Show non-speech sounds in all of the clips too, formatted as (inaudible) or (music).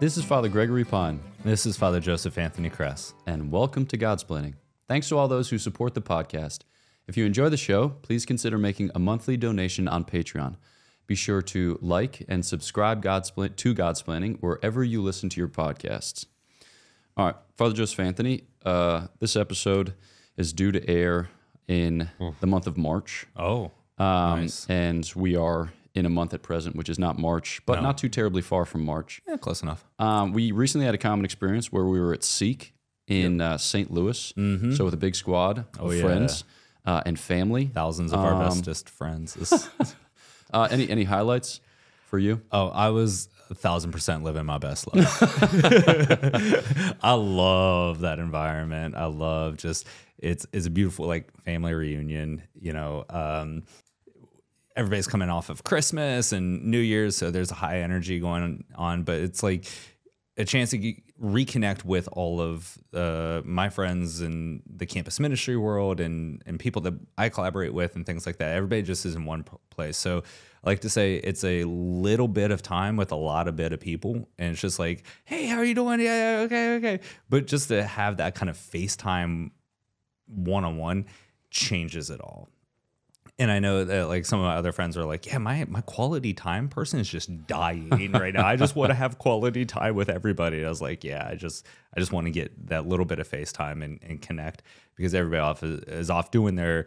This is Father Gregory Pine, This is Father Joseph Anthony Kress. and welcome to Godsplaining. Thanks to all those who support the podcast. If you enjoy the show, please consider making a monthly donation on Patreon. Be sure to like and subscribe God's Plan- to Godsplaining wherever you listen to your podcasts. All right, Father Joseph Anthony, uh, this episode is due to air in the month of March. Oh, Um, nice. And we are in a month at present, which is not March, but not too terribly far from March. Yeah, close enough. Um, we recently had a common experience where we were at Seek in uh, St. Louis. So with a big squad of Mm-hmm. Oh, yeah. friends uh, and family. Thousands of our bestest friends. (laughs) Uh, any any highlights for you? oh, I was a thousand percent living my best life. (laughs) I love that environment. I love just it's it's a beautiful like family reunion. You know, um, everybody's coming off of Christmas and New Year's, so there's a high energy going on. But it's like a chance to reconnect with all of uh, my friends in the campus ministry world and and people that I collaborate with and things like that. Everybody just is in one place. So I like to say it's a little bit of time with a lot of bit of people, and it's just like, hey, how are you doing? Yeah, yeah, okay, okay. But just to have that kind of FaceTime one on one changes it all. And I know that like some of my other friends are like, yeah, my my quality time person is just dying right now. I just want to have quality time with everybody. And I was like, yeah, I just I just want to get that little bit of FaceTime and, and connect because everybody off is, is off doing their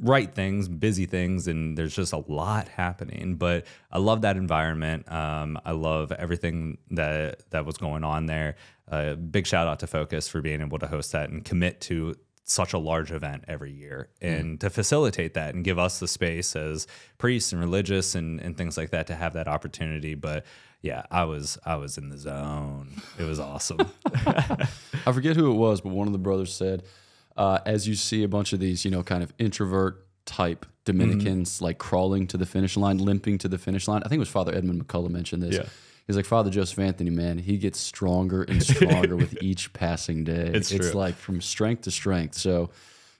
right things, busy things, and there's just a lot happening. But I love that environment. Um, I love everything that that was going on there. Uh, big shout out to Focus for being able to host that and commit to such a large event every year and to facilitate that and give us the space as priests and religious and, and things like that to have that opportunity. But yeah, I was I was in the zone. It was awesome. (laughs) I forget who it was, but one of the brothers said, uh, as you see a bunch of these, you know, kind of introvert type Dominicans Mm-hmm. like crawling to the finish line, limping to the finish line. I think it was Father Edmund McCullough mentioned this. Yeah. He's like Father Joseph Anthony, man. He gets stronger and stronger with (laughs) each passing day. It's true. like from strength to strength. So,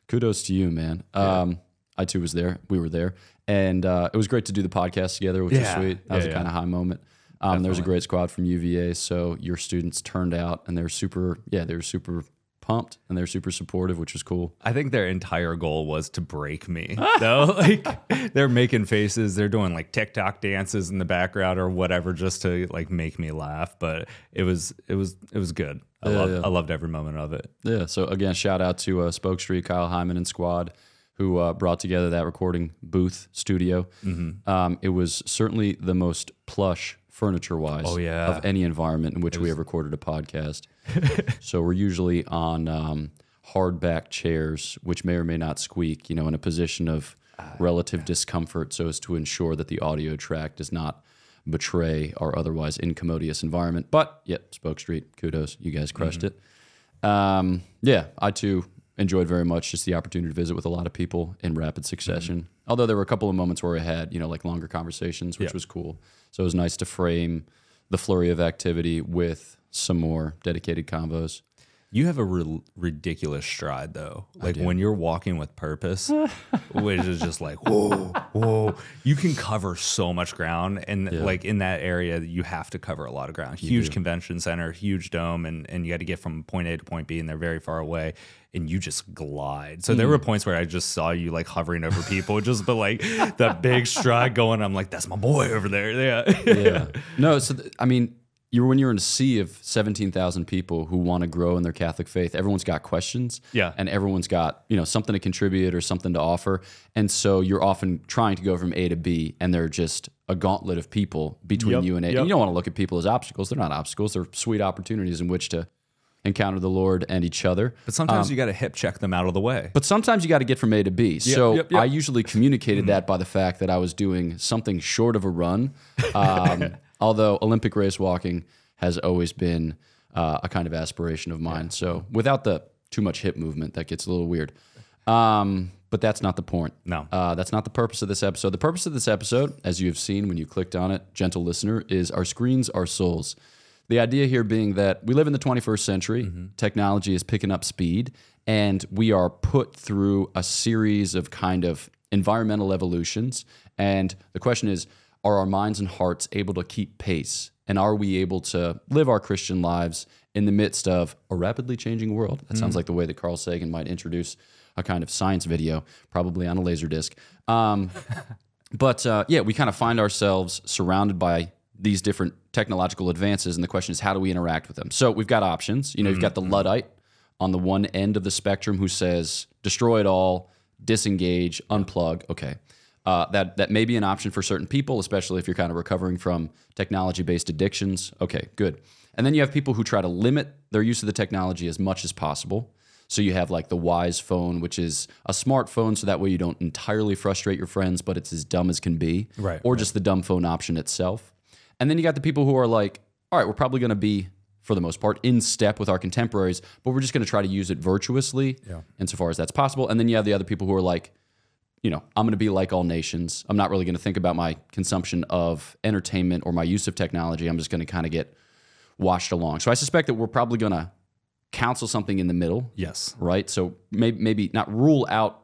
kudos to you, man. Um, I too was there. We were there, and uh, it was great to do the podcast together, which was sweet. That was a yeah. kind of high moment. Um, there was a great squad from UVA, so your students turned out, and they're super. Yeah, they were super pumped, and they're super supportive, which was cool. I think their entire goal was to break me. though, (laughs) like they're making faces, they're doing like TikTok dances in the background or whatever, just to like make me laugh. But it was, it was, it was good. I Yeah, loved, yeah. I loved every moment of it. Yeah. So again, shout out to uh, Spoke Street, Kyle Hyman and squad, who uh, brought together that recording booth studio. Mm-hmm. Um, it was certainly the most plush furniture wise Oh, yeah. of any environment in which we have recorded a podcast. (laughs) so we're usually on um, hardback chairs, which may or may not squeak. You know, in a position of Ah, relative discomfort, so as to ensure that the audio track does not betray our otherwise incommodious environment. But yet, Spoke Street, kudos, you guys crushed Mm-hmm. it. Um, yeah, I too enjoyed very much just the opportunity to visit with a lot of people in rapid succession. Mm-hmm. Although there were a couple of moments where I had, you know, like longer conversations, which Yeah. was cool. So it was nice to frame the flurry of activity with some more dedicated convos. You have a re- ridiculous stride though. Like when you're walking with purpose, (laughs) which is just like whoa, whoa. You can cover so much ground, and like in that area, you have to cover a lot of ground. Huge convention center, huge dome, and and you got to get from point A to point B, and they're very far away. And you just glide. So there hmm. were points where I just saw you like hovering over people, just but like that big stride going. I'm like, that's my boy over there. Yeah. Yeah. (laughs) no, so th- I mean, you're when you're in a sea of 17,000 people who want to grow in their Catholic faith, everyone's got questions. Yeah. And everyone's got, you know, something to contribute or something to offer. And so you're often trying to go from A to B and they're just a gauntlet of people between Yep, you and A. yep. And you don't want to look at people as obstacles. They're not obstacles. They're sweet opportunities in which to encounter the Lord and each other. But sometimes you got to hip check them out of the way. But sometimes you got to get from A to B. so yep, yep. I usually communicated that by the fact that I was doing something short of a run. Um, (laughs) although Olympic race walking has always been uh, a kind of aspiration of mine. So without the too much hip movement, that gets a little weird. Um, but that's not the point. No. Uh, that's not the purpose of this episode. The purpose of this episode, as you have seen when you clicked on it, gentle listener, is our screens, our souls. The idea here being that we live in the 21st century, technology is picking up speed, and we are put through a series of kind of environmental evolutions. And the question is, are our minds and hearts able to keep pace And are we able to live our Christian lives in the midst of a rapidly changing world? That sounds like the way that Carl Sagan might introduce a kind of science video, probably on a laser disc. Um, (laughs) but uh, yeah, we kind of find ourselves surrounded by these different technological advances, and the question is, how do we interact with them? So we've got options. You know, you've got the Luddite on the one end of the spectrum who says, destroy it all, disengage, unplug. Okay. Uh, that that may be an option for certain people, especially if you're kind of recovering from technology-based addictions. Okay, good. And then you have people who try to limit their use of the technology as much as possible. So you have like the Wisephone, which is a smartphone, so that way you don't entirely frustrate your friends, but it's as dumb as can be. Right, Or just the dumb phone option itself. And then you got the people who are like, all right, we're probably going to be, for the most part, in step with our contemporaries, but we're just going to try to use it virtuously insofar as that's possible. And then you have the other people who are like, you know, I'm going to be like all nations. I'm not really going to think about my consumption of entertainment or my use of technology. I'm just going to kind of get washed along. So I suspect that we're probably going to counsel something in the middle, Yes. right? So maybe maybe not rule out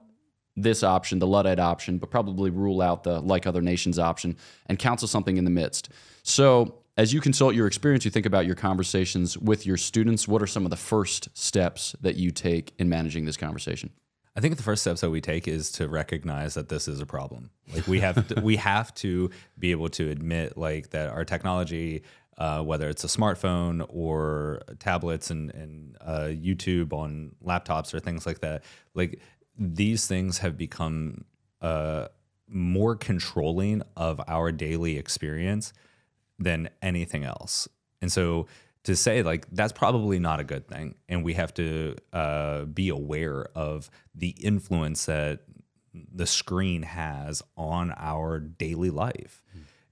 this option, the Luddite option, but probably rule out the like other nations option and counsel something in the midst. So as you consult your experience, you think about your conversations with your students. What are some of the first steps that you take in managing this conversation? I think the first steps that we take is to recognize that this is a problem. Like we have to, we have to be able to admit like that our technology, uh, whether it's a smartphone or tablets and, and uh, YouTube on laptops or things like that, like these things have become uh, more controlling of our daily experience than anything else. And so to say like that's probably not a good thing, and we have to uh, be aware of the influence that the screen has on our daily life.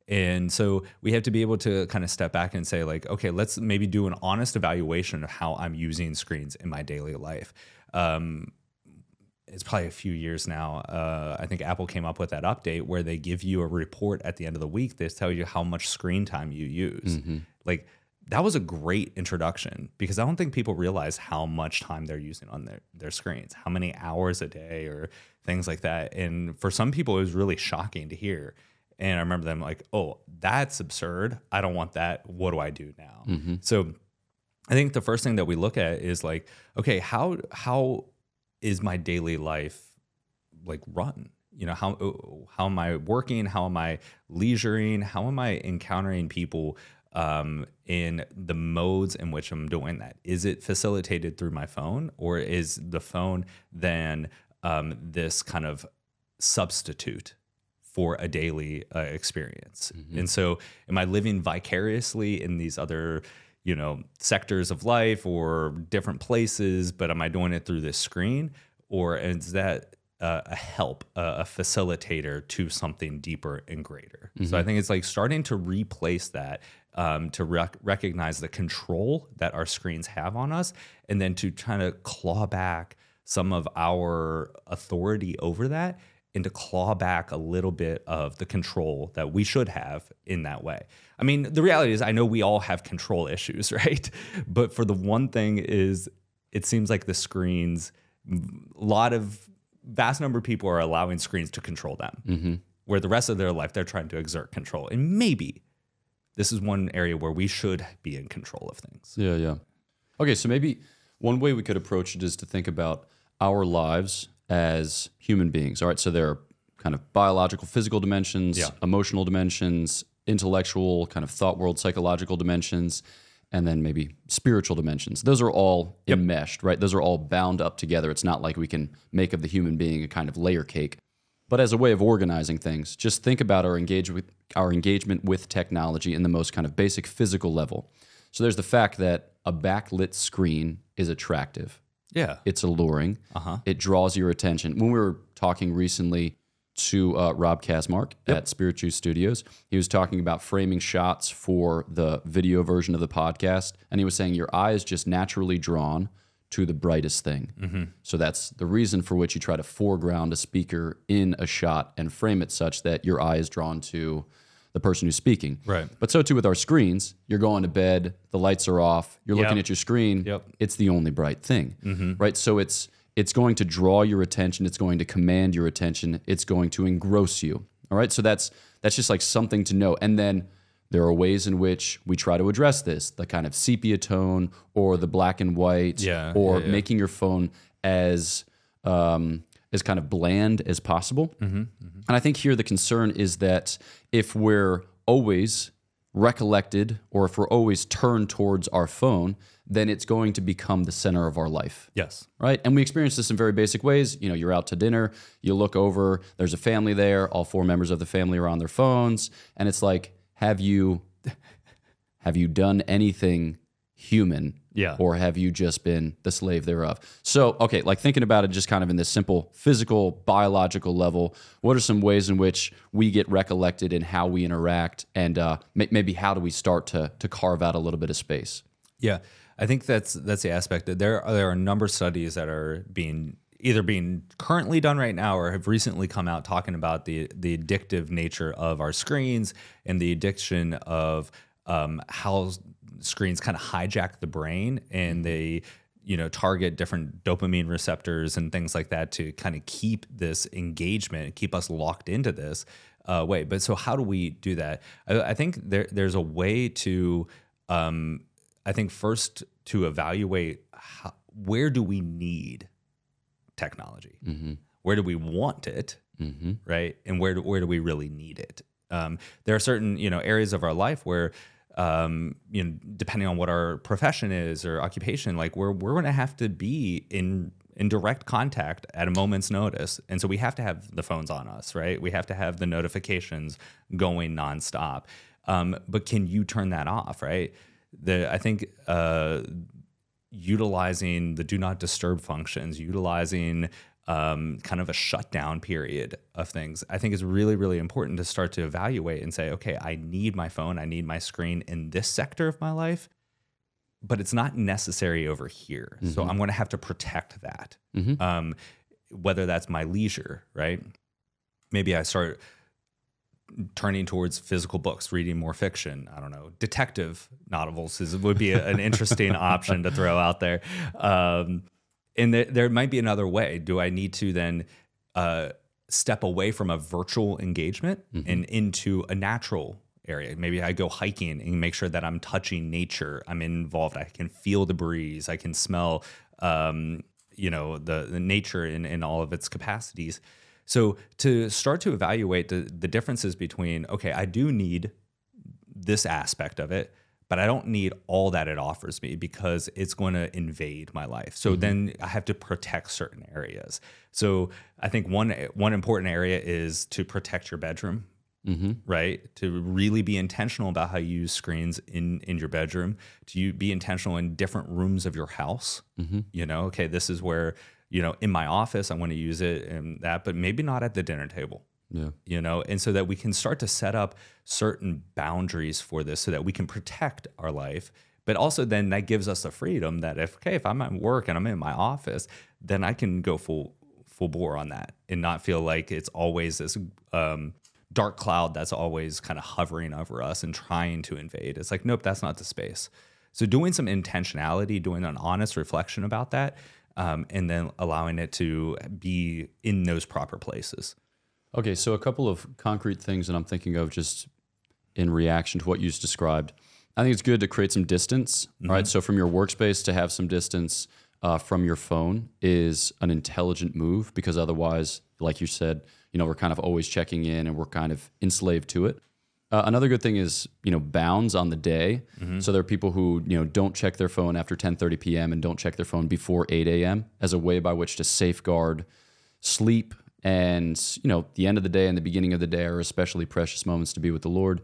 And so we have to be able to kind of step back and say, like, okay, let's maybe do an honest evaluation of how I'm using screens in my daily life. Um, it's probably a few years now. Uh, I think Apple came up with that update where they give you a report at the end of the week. They tell you how much screen time you use. Like that was a great introduction because I don't think people realize how much time they're using on their, their screens, how many hours a day or things like that. And for some people, it was really shocking to hear. And I remember them like, oh, that's absurd. I don't want that. What do I do now? So I think the first thing that we look at is like, okay, how how is my daily life like run? You know, how how am I working? How am I leisuring? How am I encountering people um, in the modes in which I'm doing that? Is it facilitated through my phone, or is the phone then um, this kind of substitute for a daily uh, experience. And so, am I living vicariously in these other, you know, sectors of life or different places? But am I doing it through this screen, or is that uh, a help, uh, a facilitator to something deeper and greater? So I think it's like starting to replace that. Um, to rec- recognize the control that our screens have on us, and then to try to claw back some of our authority over that and to claw back a little bit of the control that we should have in that way. I mean, the reality is I know we all have control issues, (laughs) right? But for the one thing is it seems like the screens a lot of vast number of people are allowing screens to control them. Mm-hmm. Where the rest of their life they're trying to exert control. And maybe this is one area where we should be in control of things. Yeah, yeah. Okay, so maybe one way we could approach it is to think about our lives as human beings. All right, so there are kind of biological, physical dimensions, Yeah. emotional dimensions, intellectual, kind of thought world, psychological dimensions, and then maybe spiritual dimensions. Those are all enmeshed, right? Those are all bound up together. It's not like we can make of the human being a kind of layer cake. But as a way of organizing things, just think about our engage with our engagement with technology in the most kind of basic physical level. So there's the fact that a backlit screen is attractive. Yeah. It's alluring. Uh-huh. It draws your attention. When we were talking recently to uh, Rob Kaczmark at Spirit Juice Studios, he was talking about framing shots for the video version of the podcast, and he was saying your eye is just naturally drawn to the brightest thing. So that's the reason for which you try to foreground a speaker in a shot and frame it such that your eye is drawn to the person who's speaking. Right. But so too with our screens. You're going to bed, the lights are off, you're looking at your screen. Yep. It's the only bright thing. Right. So it's it's going to draw your attention, it's going to command your attention, it's going to engross you. All right. So that's that's just like something to know. And then There are ways in which we try to address this, the kind of sepia tone or the black and white, Yeah, or yeah, yeah. making your phone as um, as kind of bland as possible. Mm-hmm, And I think here the concern is that if we're always recollected or if we're always turned towards our phone, then it's going to become the center of our life Yes. right? And we experience this in very basic ways. You know, you're out to dinner, you look over, there's a family there, all four members of the family are on their phones, and it's like, have you (laughs) have you done anything human? Yeah. Or have you just been the slave thereof? So, okay, like thinking about it just kind of in this simple physical, biological level, what are some ways in which we get recollected in how we interact? And uh, may- maybe how do we start to, to carve out a little bit of space? Yeah, I think that's that's the aspect that there are, there are a number of studies that are being either being currently done right now or have recently come out talking about the the addictive nature of our screens and the addiction of um, how screens kind of hijack the brain and they you know target different dopamine receptors and things like that to kind of keep this engagement and keep us locked into this uh, way. But so how do we do that? I, I think there, there's a way to um, I think first to evaluate how, where do we need technology, where do we want it, right, and where do, where do we really need it. Um, there are certain you know areas of our life where um, you know depending on what our profession is or occupation, like we're we're going to have to be in in direct contact at a moment's notice, and so we have to have the phones on us, right? We have to have the notifications going nonstop. Um, but can you turn that off, right? The I think uh, utilizing the do not disturb functions, utilizing um, kind of a shutdown period of things, I think is really, really important to start to evaluate and say, okay, I need my phone, I need my screen in this sector of my life, but it's not necessary over here. So I'm going to have to protect that. Um, whether that's my leisure, right? Maybe I start turning towards physical books, reading more fiction. I don't know, detective novels is, would be a- an interesting (laughs) option to throw out there. Um, and there, there might be another way. Do I need to then uh, step away from a virtual engagement and into a natural area? Maybe I go hiking and make sure that I'm touching nature. I'm involved. I can feel the breeze. I can smell, um, you know, the, the nature in, in all of its capacities. So to start to evaluate the, the differences between, okay, I do need this aspect of it, but I don't need all that it offers me because it's going to invade my life. So mm-hmm. then I have to protect certain areas. So I think one one important area is to protect your bedroom, mm-hmm. right? To really be intentional about how you use screens in in your bedroom. To you be intentional in different rooms of your house. Mm-hmm. You know, okay, this is where you know in my office I want to use it and that, but maybe not at the dinner table Yeah. you know and so that we can start to set up certain boundaries for this so that we can protect our life but also then that gives us the freedom that if okay if i'm at work and i'm in my office then i can go full full bore on that and not feel like it's always this um, dark cloud that's always kind of hovering over us and trying to invade. It's like nope that's not the space. So doing some intentionality doing an honest reflection about that um, and then allowing it to be in those proper places Okay, so a couple of concrete things that I'm thinking of just in reaction to what you just described. I think it's good to create some distance, right? So from your workspace to have some distance uh, from your phone is an intelligent move because otherwise, like you said, you know, we're kind of always checking in and we're kind of enslaved to it. Uh, another good thing is you know bounds on the day. So there are people who you know don't check their phone after 10:30 p.m. and don't check their phone before 8 a.m. as a way by which to safeguard sleep and you know the end of the day and the beginning of the day are especially precious moments to be with the Lord.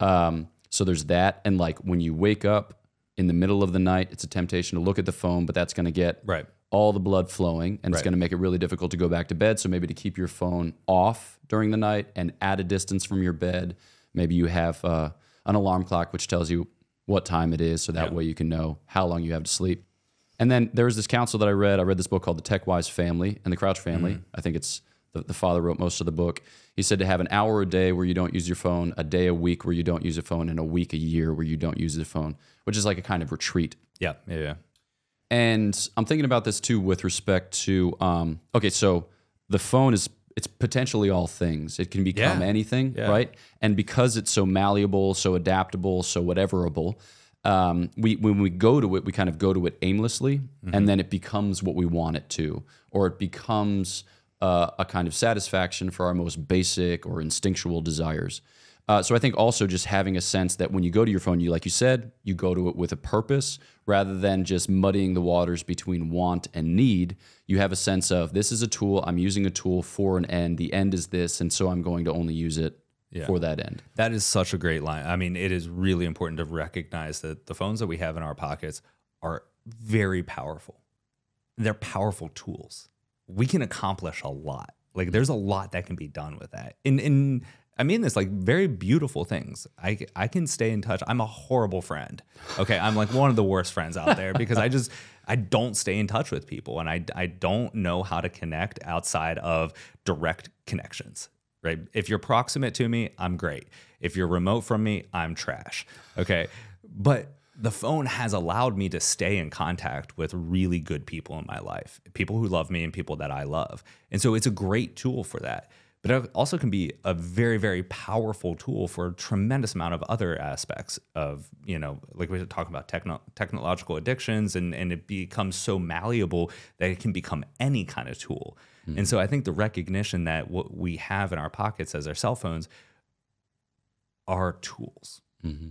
Um, so there's that, and like when you wake up in the middle of the night, it's a temptation to look at the phone, but that's going to get Right. all the blood flowing and it's going to make it really difficult to go back to bed. So maybe to keep your phone off during the night and at a distance from your bed maybe you have uh, an alarm clock which tells you what time it is so that way you can know how long you have to sleep. And then there was this counsel that i read. I read this book called the tech wise family and the crouch family. I think it's the, the father wrote most of the book he said to have an hour a day where you don't use your phone a day a week where you don't use a phone and a week a year where you don't use the phone which is like a kind of retreat Yeah, yeah, yeah. and I'm thinking about this too with respect to um, okay, so the phone is it's potentially all things. It can become Yeah. anything, Yeah. right? And because it's so malleable, so adaptable, so whateverable, um, we when we go to it, we kind of go to it aimlessly, Mm-hmm. and then it becomes what we want it to, or it becomes uh, a kind of satisfaction for our most basic or instinctual desires. Uh, so I think also just having a sense that when you go to your phone, you like you said, you go to it with a purpose rather than just muddying the waters between want and need. You have a sense of this is a tool. I'm using a tool for an end. The end is this, and so I'm going to only use it for that end. That is such a great line. I mean, it is really important to recognize that the phones that we have in our pockets are very powerful. They're powerful tools. We can accomplish a lot. Like there's a lot that can be done with that. And and I mean this like very beautiful things. I I can stay in touch. I'm a horrible friend. Okay, I'm like one of the worst friends out there because I just I don't stay in touch with people and I I don't know how to connect outside of direct connections right? If you're proximate to me, I'm great. If you're remote from me, I'm trash. Okay. But the phone has allowed me to stay in contact with really good people in my life, people who love me and people that I love. And so it's a great tool for that. But it also can be a very, very powerful tool for a tremendous amount of other aspects of, you know, like we were talking about techno- technological addictions, and, and it becomes so malleable that it can become any kind of tool. Hmm. And so I think the recognition that what we have in our pockets as our cell phones are tools. Mm-hmm.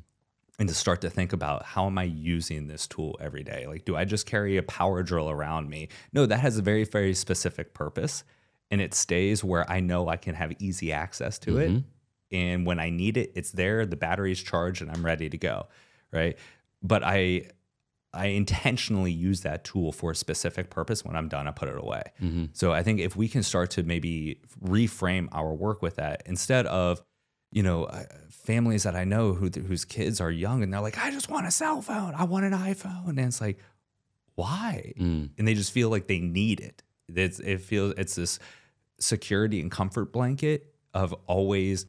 And to start to think about how am I using this tool every day? Like, do I just carry a power drill around me? No, that has a very, very specific purpose. And it stays where I know I can have easy access to it. Mm-hmm. And when I need it, it's there, the battery's charged, and I'm ready to go. Right. But I I intentionally use that tool for a specific purpose. When I'm done, I put it away. Mm-hmm. So I think if we can start to maybe reframe our work with that instead of, you know, uh, families that I know who whose kids are young and they're like, I just want a cell phone, I want an iPhone, and it's like, why? And they just feel like they need it. It's, it feels it's this security and comfort blanket of always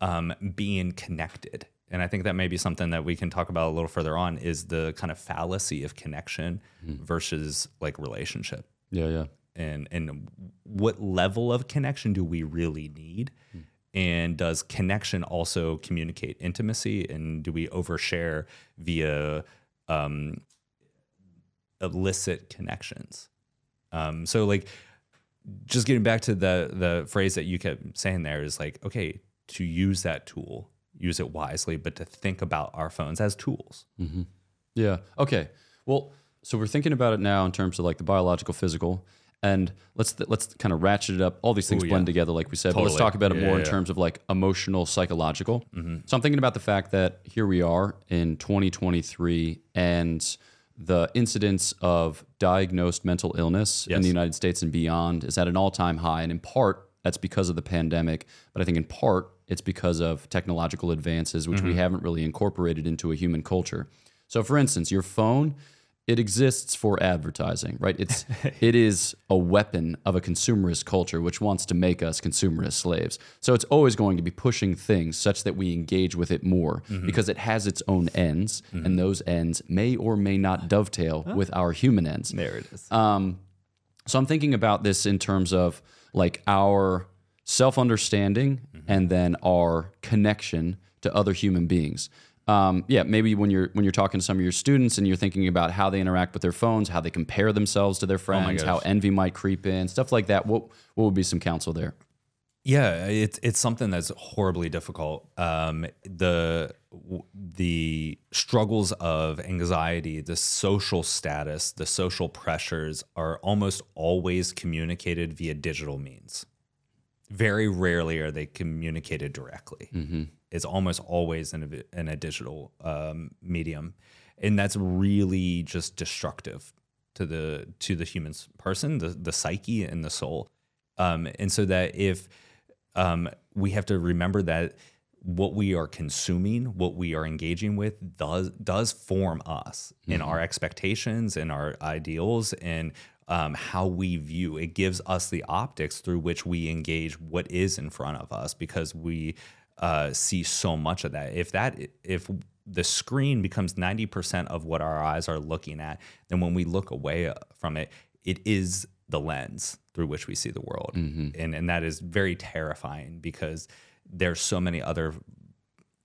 um, being connected. And I think that may be something that we can talk about a little further on is the kind of fallacy of connection versus like relationship. Yeah, yeah. And and what level of connection do we really need? And does connection also communicate intimacy? And do we overshare via um, illicit connections? Um, so like just getting back to the the phrase that you kept saying there is like okay to use that tool use it wisely but to think about our phones as tools mm-hmm. Yeah. Okay. Well, so we're thinking about it now in terms of like the biological, physical, and let's let's kind of ratchet it up. All these things Ooh, blend yeah. together, like we said. But let's talk about it Yeah, more in yeah. Mm-hmm. terms of like emotional, psychological. So I'm thinking about the fact that here we are in 2023, and the incidence of diagnosed mental illness in the United States and beyond is at an all-time high, and in part that's because of the pandemic, but I think in part it's because of technological advances, which Mm-hmm. we haven't really incorporated into a human culture. So, for instance, your phone, it exists for advertising, right? It's (laughs) it is a weapon of a consumerist culture which wants to make us consumerist slaves. So it's always going to be pushing things such that we engage with it more mm-hmm. because it has its own ends, mm-hmm. and those ends may or may not dovetail with our human ends. there it is um, So I'm thinking about this in terms of like our self understanding mm-hmm. and then our connection to other human beings. Um, yeah, maybe when you're when you're talking to some of your students and you're thinking about how they interact with their phones, how they compare themselves to their friends, how envy might creep in, stuff like that. What what would be some counsel there? Yeah, it's it's something that's horribly difficult. Um, the the struggles of anxiety, the social status, the social pressures are almost always communicated via digital means. Very rarely are they communicated directly. It's almost always in a, in a digital um, medium, and that's really just destructive to the to the human person, the the psyche and the soul. Um, and so that if um, we have to remember that what we are consuming, what we are engaging with, does does form us in our expectations and our ideals and um, how we view. It gives us the optics through which we engage what is in front of us because we uh, see so much of that. If that if the screen becomes 90% of what our eyes are looking at, then when we look away uh, from it, it is the lens through which we see the world. And and that is very terrifying because there's so many other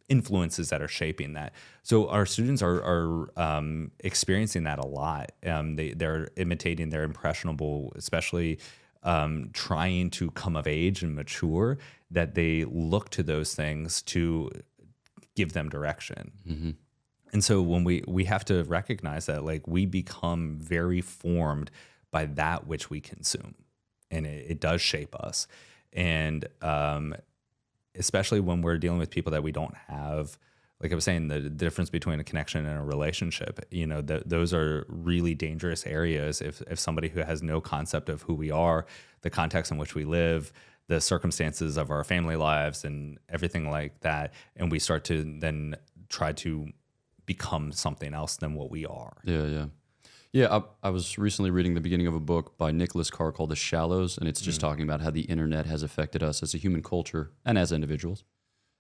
influences that are shaping that. So our students are are um, experiencing that a lot. Um, they they're imitating. They're impressionable, especially um, trying to come of age and mature. That they look to those things to give them direction. And so when we we have to recognize that like we become very formed by that which we consume, and it, it does shape us. And um, especially when we're dealing with people that we don't have like i was saying the difference between a connection and a relationship you know th- those are really dangerous areas if, if somebody who has no concept of who we are the context in which we live the circumstances of our family lives and everything like that and we start to then try to become something else than what we are Yeah, yeah. Yeah, I, I was recently reading the beginning of a book by Nicholas Carr called The Shallows, and it's just mm. talking about how the internet has affected us as a human culture and as individuals.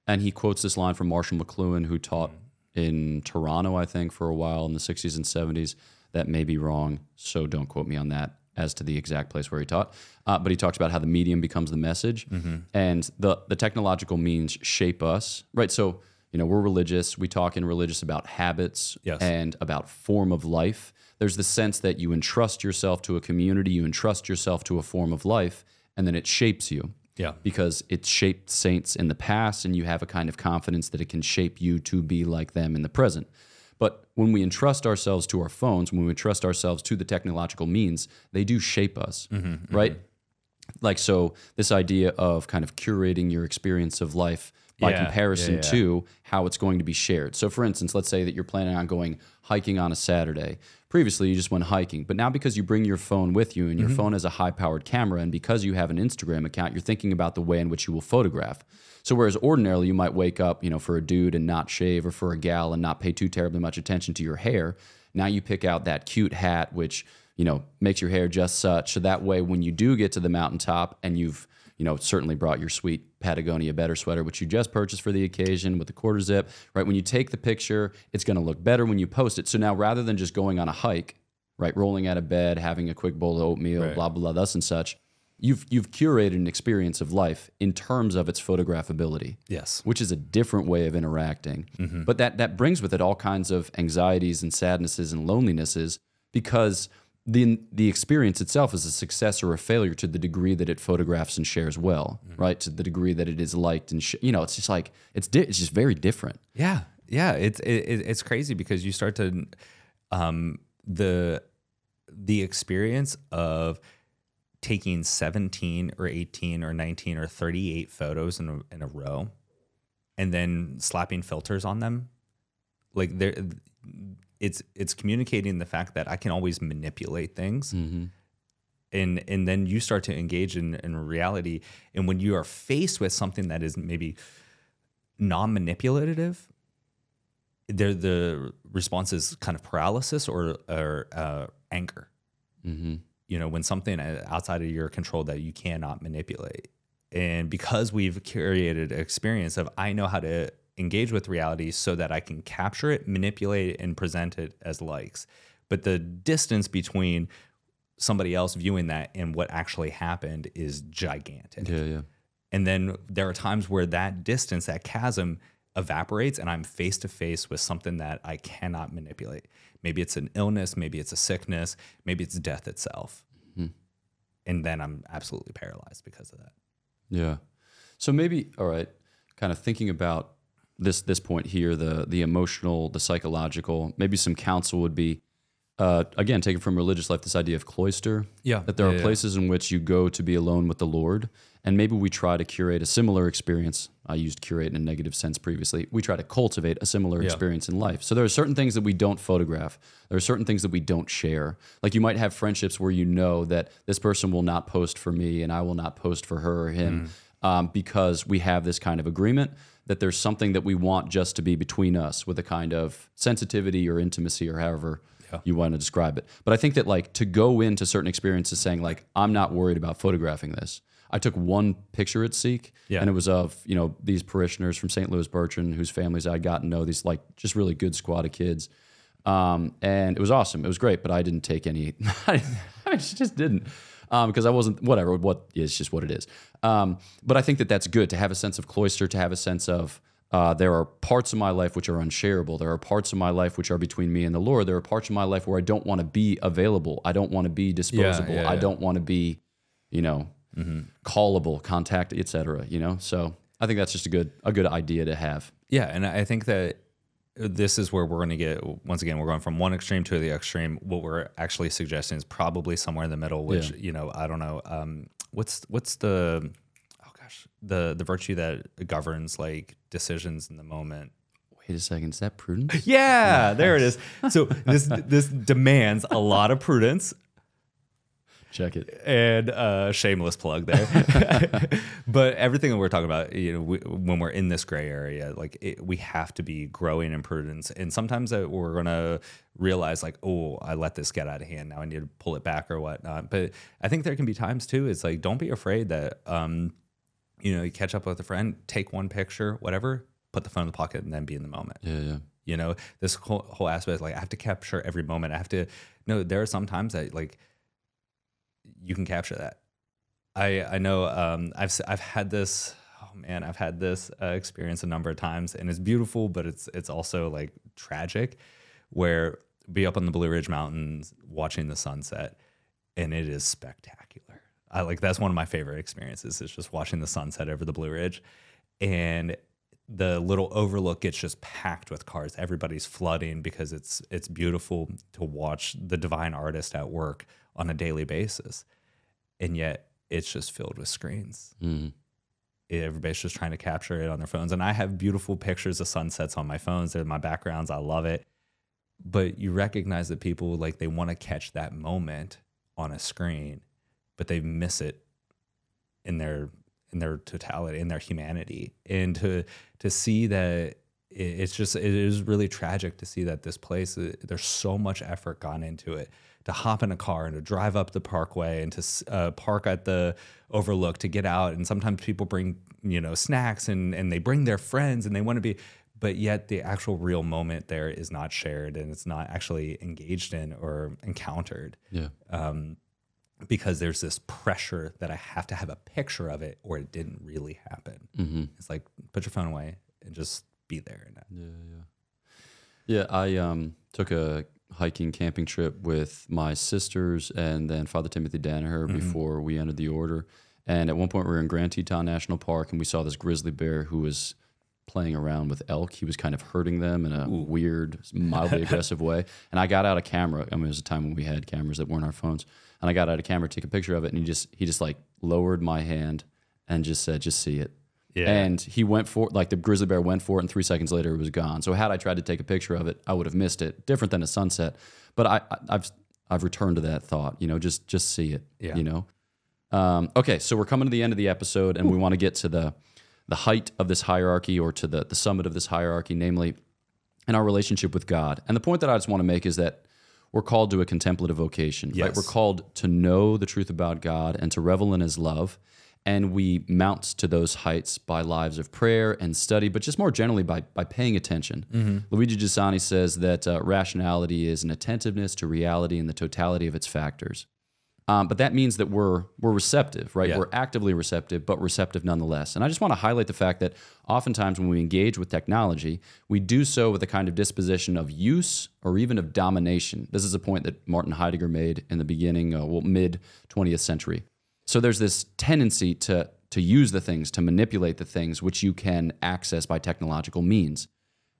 And he quotes this line from Marshall McLuhan, who taught mm. in Toronto, I think, for a while in the 60s and 70s. That may be wrong, so don't quote me on that as to the exact place where he taught. Uh, but he talks about how the medium becomes the message, mm-hmm. and the the technological means shape us, right? So you know we're religious. We talk in religious about habits Yes. and about form of life. There's the sense that you entrust yourself to a community, you entrust yourself to a form of life, and then it shapes you yeah because it shaped saints in the past and you have a kind of confidence that it can shape you to be like them in the present. But when we entrust ourselves to our phones, when we entrust ourselves to the technological means, they do shape us, mm-hmm, mm-hmm. right? Like, so this idea of kind of curating your experience of life by Yeah, comparison yeah, yeah. to how it's going to be shared. So, for instance, let's say that you're planning on going hiking on a Saturday. Previously, you just went hiking, but now because you bring your phone with you and Mm-hmm. your phone has a high powered camera, and because you have an Instagram account, you're thinking about the way in which you will photograph. So, whereas ordinarily you might wake up, you know, for a dude and not shave, or for a gal and not pay too terribly much attention to your hair, now you pick out that cute hat, which, you know, makes your hair just such. So that way, when you do get to the mountaintop and you've you know, certainly brought your sweet Patagonia Better sweater, which you just purchased for the occasion with the quarter zip, right? When you take the picture, it's going to look better when you post it. So now rather than just going on a hike, right, rolling out of bed, having a quick bowl of oatmeal, Right. blah, blah, blah, thus and such, you've, you've curated an experience of life in terms of its photographability yes which is a different way of interacting. Mm-hmm. But that that brings with it all kinds of anxieties and sadnesses and lonelinesses because the the experience itself is a success or a failure to the degree that it photographs and shares well, right? To the degree that it is liked and sh- you know, it's just like it's di- it's just very different. Yeah, yeah, it's it, it- it's crazy because you start to um, the the experience of taking 17 or 18 or 19 or 38 photos in a, in a row and then slapping filters on them like there it's it's communicating the fact that I can always manipulate things. Mm-hmm. And and then you start to engage in, in reality. And when you are faced with something that is maybe non-manipulative there the response is kind of paralysis or, or uh, anger. Mm-hmm. You know when something uh, outside of your control that you cannot manipulate. And because we've curated experience of i know how to engage with reality so that i can capture it manipulate it and present it as likes but the distance between somebody else viewing that and what actually happened is gigantic Yeah, yeah. and then there are times where that distance, that chasm evaporates, and I'm face to face with something that I cannot manipulate. Maybe it's an illness, maybe it's a sickness, maybe it's death itself. Hmm. And then I'm absolutely paralyzed because of that. Yeah. So maybe all right, kind of thinking about this this point here, the the emotional, the psychological, maybe some counsel would be uh, again, taken from religious life, this idea of cloister. Yeah. That there Yeah, are yeah. places in which you go to be alone with the Lord. And maybe we try to curate a similar experience. I used curate in a negative sense previously. We try to cultivate a similar experience in life. So there are certain things that we don't photograph. There are certain things that we don't share. Like you might have friendships where you know that this person will not post for me and I will not post for her or him um, because we have this kind of agreement that there's something that we want just to be between us with a kind of sensitivity or intimacy or however you want to describe it. But I think that like to go into certain experiences saying like I'm not worried about photographing this. I took one picture at Seek, Yeah. and it was of you know these parishioners from St. Louis Bertrand, whose families I'd gotten to know. These like just really good squad of kids, um, and it was awesome. It was great, but I didn't take any. (laughs) I just didn't. Because I wasn't whatever. What is just what it is. Um, but I think that that's good to have a sense of cloister, to have a sense of uh, there are parts of my life which are unshareable. There are parts of my life which are between me and the Lord. There are parts of my life where I don't want to be available. I don't want to be disposable. yeah, I yeah. don't want to be, you know, callable, contact, etc. You know, so I think that's just a good a good idea to have. Yeah, and I think that this is where we're going to get once again we're going from one extreme to the extreme. What we're actually suggesting is probably somewhere in the middle, which Yeah. you know I don't know. Um, what's what's the oh gosh the the virtue that governs like decisions in the moment. Wait a second, is that prudence? Yeah, there it is. So this this demands a lot of prudence Check it. and uh, shameless plug there. (laughs) (laughs) but everything that we're talking about, you know, we, when we're in this gray area, like it, we have to be growing in prudence. And sometimes that we're gonna realize, like, oh, I let this get out of hand. Now I need to pull it back or whatnot. But I think there can be times too. It's like don't be afraid that, um, you know, you catch up with a friend, take one picture, whatever, put the phone in the pocket, and then be in the moment Yeah, yeah. you know this whole, whole aspect like i have to capture every moment i have to no there are some times that like you can capture that i i know um i've i've had this oh man i've had this uh, experience a number of times and it's beautiful but it's it's also like tragic where be up on the blue ridge mountains watching the sunset and it is spectacular i like that's one of my favorite experiences is just watching the sunset over the blue ridge and the little overlook gets just packed with cars. Everybody's flooding because it's it's beautiful to watch the divine artist at work on a daily basis, and yet it's just filled with screens. Mm. Everybody's just trying to capture it on their phones, and I have beautiful pictures of sunsets on my phones. They're my backgrounds. I love it, but you recognize that people like they want to catch that moment on a screen, but they miss it in their in their totality in their humanity and to to see that it's just it is really tragic to see that this place uh, there's so much effort gone into it to hop in a car and to drive up the parkway and to uh, park at the overlook to get out and sometimes people bring you know snacks and and they bring their friends and they want to be but yet the actual real moment there is not shared and it's not actually engaged in or encountered Yeah. um, because there's this pressure that I have to have a picture of it or it didn't really happen. Mm-hmm. It's like put your phone away and just be there. And Yeah, yeah. Yeah, I um, took a hiking camping trip with my sisters and then Father Timothy Danaher mm-hmm. before we entered the order. And at one point, we were in Grand Teton National Park and we saw this grizzly bear who was playing around with elk. He was kind of hurting them in a weird, mildly (laughs) aggressive way. And I got out a camera. I mean, it was a time when we had cameras that weren't our phones. And I got out a camera, to take a picture of it, and he just he just like lowered my hand and just said, "Just see it." Yeah. And he went for like the grizzly bear went for it, and three seconds later it was gone. So had I tried to take a picture of it, I would have missed it. Different than a sunset, but I, I I've I've returned to that thought. You know, just just see it. Yeah. You know. Um, okay, so we're coming to the end of the episode, and we want to get to the the height of this hierarchy, or to the the summit of this hierarchy, namely in our relationship with God. And the point that I just want to make is that we're called to a contemplative vocation. Right? We're called to know the truth about God and to revel in His love. And we mount to those heights by lives of prayer and study, but just more generally by, by paying attention. Luigi Giussani says that uh, rationality is an attentiveness to reality and the totality of its factors. Um, but that means that we're we're receptive, right? Yeah. We're actively receptive, but receptive nonetheless. And I just want to highlight the fact that oftentimes when we engage with technology, we do so with a kind of disposition of use or even of domination. This is a point that Martin Heidegger made in the beginning, uh, well, mid 20th century. So there's this tendency to to use the things, to manipulate the things which you can access by technological means.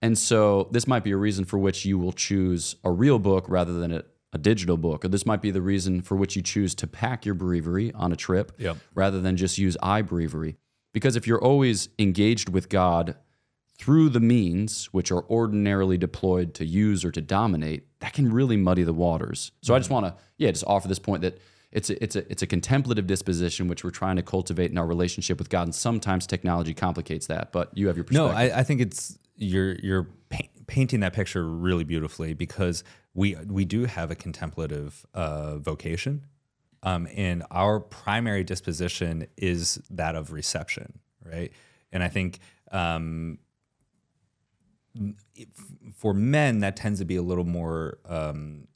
And so this might be a reason for which you will choose a real book rather than a, a digital book. Or this might be the reason for which you choose to pack your breviary on a trip Yep. rather than just use iBreviary. Because if you're always engaged with God through the means which are ordinarily deployed to use or to dominate, that can really muddy the waters. So I just want to, yeah, just offer this point that it's a, it's a it's a contemplative disposition which we're trying to cultivate in our relationship with God, and sometimes technology complicates that. But you have your No, perspective. I, I think it's you're you're pa- painting that picture really beautifully because we we do have a contemplative uh, vocation, um, and our primary disposition is that of reception, right? And I think um, for men that tends to be a little more um,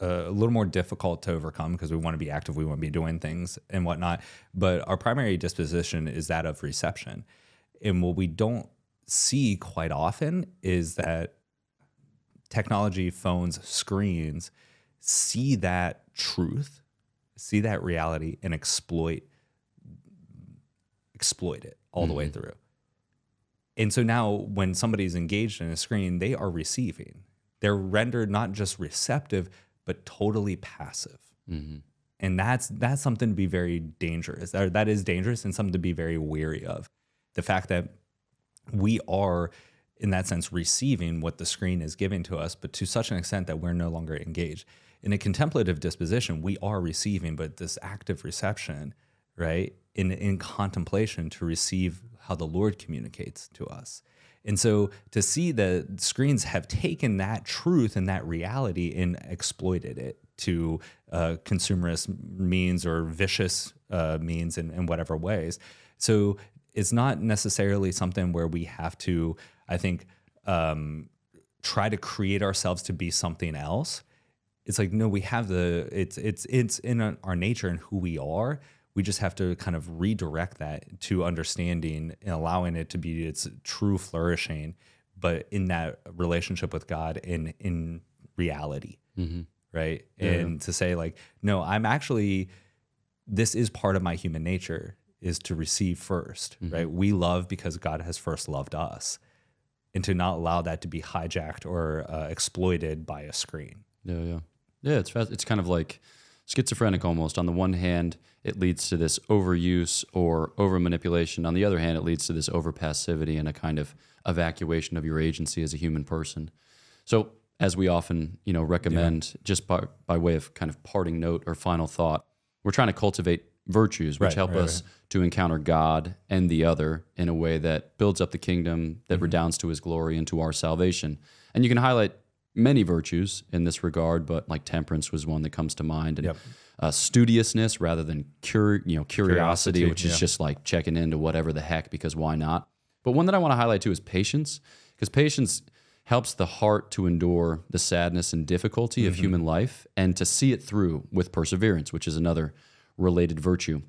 a little more difficult to overcome because we want to be active, we want to be doing things and whatnot. But our primary disposition is that of reception. And what we don't see quite often is that technology, phones, screens see that truth, see that reality, and exploit exploit it all the way mm-hmm. through. And so now when somebody's engaged in a screen, they are receiving. They're rendered not just receptive, but totally passive. Mm-hmm. And that's that's something to be very dangerous. That, that is dangerous and something to be very wary of. The fact that we are in that sense receiving what the screen is giving to us, but to such an extent that we're no longer engaged. In a contemplative disposition, we are receiving, but this active reception, right? In in contemplation to receive how the Lord communicates to us. And so to see that screens have taken that truth and that reality and exploited it to uh, consumerist means or vicious uh, means in, in whatever ways. So it's not necessarily something where we have to, I think, um, try to create ourselves to be something else. It's like no, we have the it's it's it's in our nature and who we are. We just have to kind of redirect that to understanding and allowing it to be its true flourishing, but in that relationship with God in in reality, right? And to say like, no, I'm actually this is part of my human nature is to receive 1st right? We love because God has first loved us, and to not allow that to be hijacked or uh, exploited by a screen. Yeah, yeah, yeah. It's fast. It's kind of like schizophrenic almost. On the one hand, it leads to this overuse or over manipulation. On the other hand, it leads to this over passivity and a kind of evacuation of your agency as a human person. So, as we often, you know, recommend, just by, by way of kind of parting note or final thought, we're trying to cultivate virtues which Right, help right, us to encounter God and the other in a way that builds up the kingdom, that Mm-hmm. redounds to his glory and to our salvation. And you can highlight many virtues in this regard, but like temperance was one that comes to mind, and Yep. uh, studiousness rather than cur- you know curiosity, Curiosity, which is yeah. just like checking into whatever the heck because why not? But one that I want to highlight too is patience, because patience helps the heart to endure the sadness and difficulty Mm-hmm. of human life and to see it through with perseverance, which is another related virtue.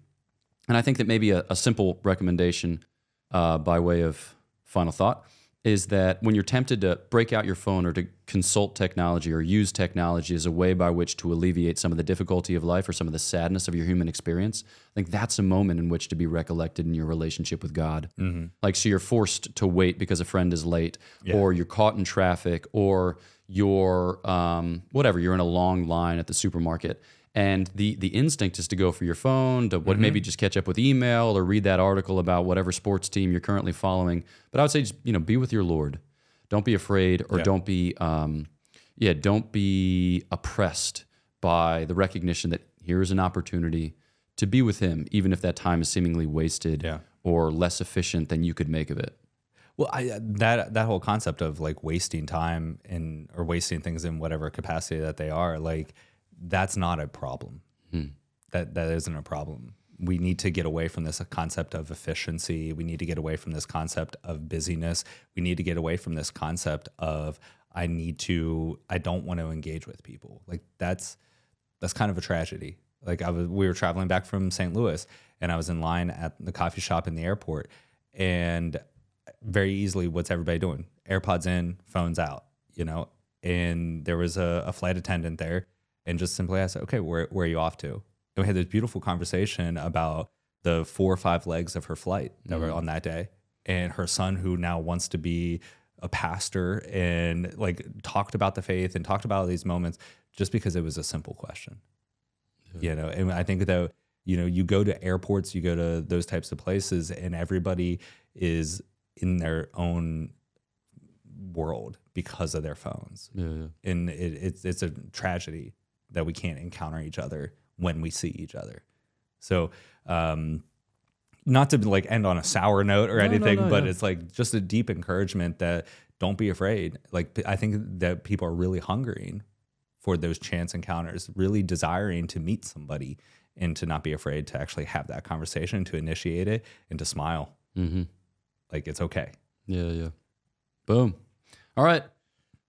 And I think that maybe a, a simple recommendation uh, by way of final thought is that when you're tempted to break out your phone or to consult technology or use technology as a way by which to alleviate some of the difficulty of life or some of the sadness of your human experience, I think that's a moment in which to be recollected in your relationship with God. Like, so you're forced to wait because a friend is late, or you're caught in traffic, or you're um, whatever, you're in a long line at the supermarket and the the instinct is to go for your phone to what maybe just catch up with email or read that article about whatever sports team you're currently following. But i would say just you know be with your lord. Don't be afraid or don't be um yeah don't be oppressed by the recognition that here is an opportunity to be with him even if that time is seemingly wasted Yeah. or less efficient than you could make of it. Well, I, that that whole concept of like wasting time and or wasting things in whatever capacity that they are, like that's not a problem. Hmm. That that isn't a problem. We need to get away from this concept of efficiency. We need to get away from this concept of busyness. We need to get away from this concept of I need to I don't want to engage with people. Like that's that's kind of a tragedy. Like I was, we were traveling back from St. Louis, and I was in line at the coffee shop in the airport, and very easily, what's everybody doing? AirPods in, phones out, you know. And there was a, a flight attendant there, and just simply asked, "Okay, where where are you off to?" And we had this beautiful conversation about the four or five legs of her flight that were mm. on that day, and her son, who now wants to be a pastor, and like talked about the faith and talked about these moments just because it was a simple question. You know and i think that you know you go to airports you go to those types of places and everybody is in their own world because of their phones. Yeah, yeah. and it, it's it's a tragedy that we can't encounter each other when we see each other so um not to like end on a sour note or no, anything no, but yeah. it's like just a deep encouragement that don't be afraid like i think that people are really hungering for those chance encounters really desiring to meet somebody and to not be afraid to actually have that conversation to initiate it and to smile Mm-hmm. like it's okay Yeah, yeah. Boom. All right.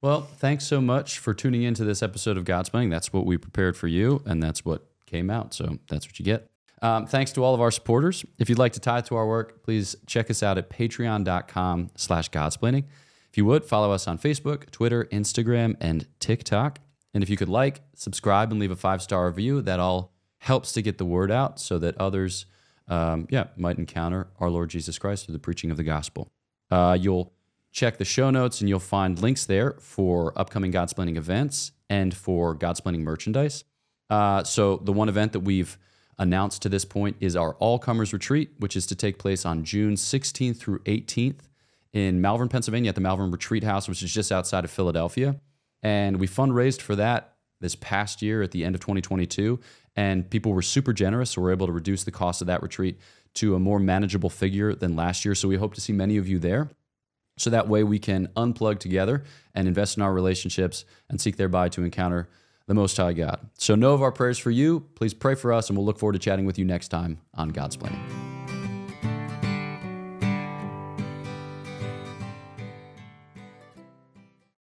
Well, thanks so much for tuning into this episode of Godsplaining. That's what we prepared for you, and that's what came out. So that's what you get. Um, thanks to all of our supporters. If you'd like to tithe to our work, please check us out at patreon.com slash godsplaining. If you would, follow us on Facebook, Twitter, Instagram, and TikTok. And if you could like, subscribe, and leave a five-star review, that all helps to get the word out so that others, um, yeah, might encounter our Lord Jesus Christ through the preaching of the gospel. Uh, you'll check the show notes and you'll find links there for upcoming Godsplaining events and for Godsplaining merchandise. Uh, so the one event that we've announced to this point is our All Comers Retreat, which is to take place on June 16th through 18th in Malvern, Pennsylvania, at the Malvern Retreat House, which is just outside of Philadelphia. And we fundraised for that this past year at the end of 2022, and people were super generous, so we're able to reduce the cost of that retreat to a more manageable figure than last year. So we hope to see many of you there. So that way we can unplug together and invest in our relationships and seek thereby to encounter the Most High God. So know of our prayers for you. Please pray for us, and we'll look forward to chatting with you next time on Godsplaining.